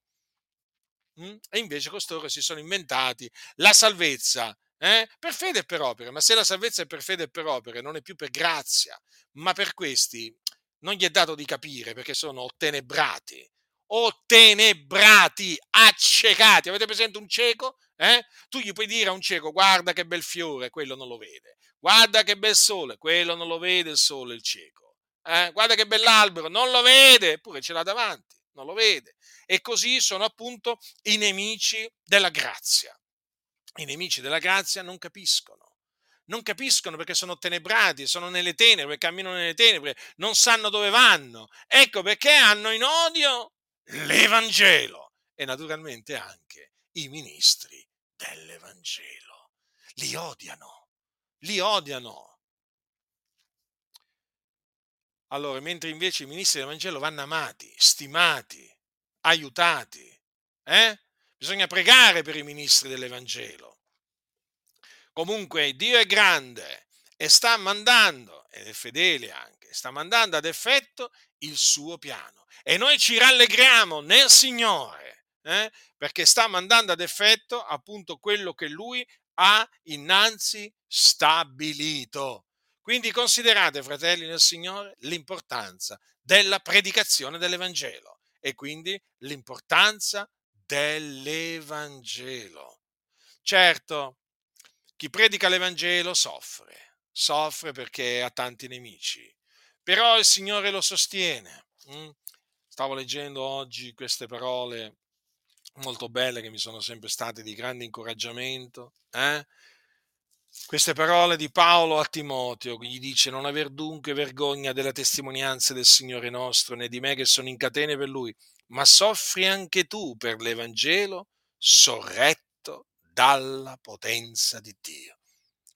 Mm? E invece costoro si sono inventati la salvezza eh? per fede e per opere. Ma se la salvezza è per fede e per opere, non è più per grazia, ma per questi non gli è dato di capire perché sono ottenebrati, ottenebrati, accecati. Avete presente un cieco? Eh? Tu gli puoi dire a un cieco, guarda che bel fiore, quello non lo vede. Guarda che bel sole, quello non lo vede il sole, il cieco. Eh? Guarda che bell'albero, non lo vede, eppure ce l'ha davanti, non lo vede. E così sono appunto i nemici della grazia. I nemici della grazia non capiscono non capiscono perché sono tenebrati, sono nelle tenebre, camminano nelle tenebre, non sanno dove vanno. Ecco perché hanno in odio l'Evangelo e naturalmente anche i ministri dell'Evangelo. Li odiano, li odiano. Allora, mentre invece i ministri dell'Evangelo vanno amati, stimati, aiutati, eh? bisogna pregare per i ministri dell'Evangelo Comunque Dio è grande e sta mandando, ed è fedele anche, sta mandando ad effetto il suo piano. E noi ci rallegriamo nel Signore, eh, perché sta mandando ad effetto appunto quello che Lui ha innanzi stabilito. Quindi considerate, fratelli nel Signore, l'importanza della predicazione dell'Evangelo e quindi l'importanza dell'Evangelo. Certo, chi predica l'Evangelo soffre, soffre perché ha tanti nemici, però il Signore lo sostiene. Mm? Stavo leggendo oggi queste parole molto belle che mi sono sempre state di grande incoraggiamento. Eh? Queste parole di Paolo a Timoteo, che gli dice non aver dunque vergogna della testimonianza del Signore nostro, né di me che sono in catene per Lui, ma soffri anche tu per l'Evangelo, sorretto dalla potenza di Dio.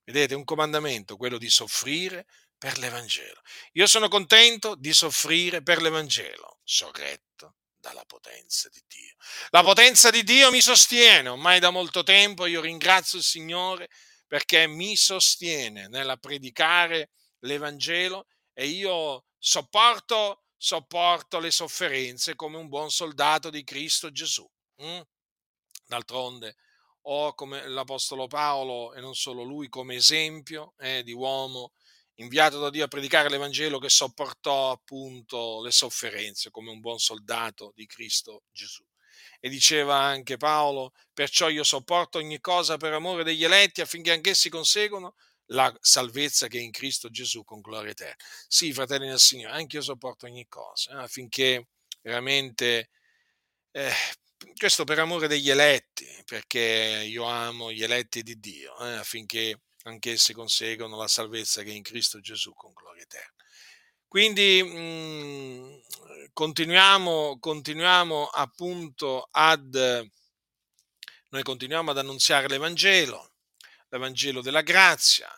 Vedete, un comandamento, quello di soffrire per l'Evangelo. Io sono contento di soffrire per l'Evangelo, sorretto dalla potenza di Dio. La potenza di Dio mi sostiene, ormai da molto tempo io ringrazio il Signore perché mi sostiene nella predicare l'Evangelo e io sopporto, sopporto le sofferenze come un buon soldato di Cristo Gesù. Mm? D'altronde, o come l'Apostolo Paolo e non solo lui come esempio eh, di uomo inviato da Dio a predicare l'Evangelo che sopportò appunto le sofferenze come un buon soldato di Cristo Gesù. E diceva anche Paolo, perciò io sopporto ogni cosa per amore degli eletti affinché anch'essi conseguano la salvezza che è in Cristo Gesù con gloria eterna. Sì, fratelli del Signore, anche io sopporto ogni cosa eh, affinché veramente eh, questo per amore degli eletti, perché io amo gli eletti di Dio, eh, affinché anch'essi conseguano la salvezza che è in Cristo Gesù con gloria eterna. Quindi mm, continuiamo, continuiamo appunto ad, noi continuiamo ad annunziare l'Evangelo, l'Evangelo della grazia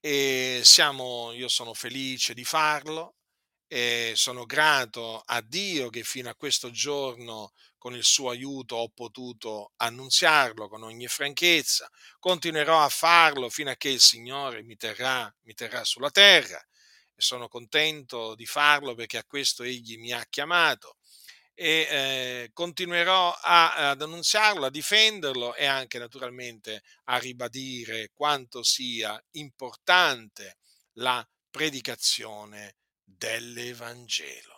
e siamo, io sono felice di farlo e sono grato a Dio che fino a questo giorno con il suo aiuto ho potuto annunziarlo con ogni franchezza, continuerò a farlo fino a che il Signore mi terrà, mi terrà sulla terra e sono contento di farlo perché a questo Egli mi ha chiamato e eh, continuerò a, ad annunziarlo, a difenderlo e anche naturalmente a ribadire quanto sia importante la predicazione dell'Evangelo.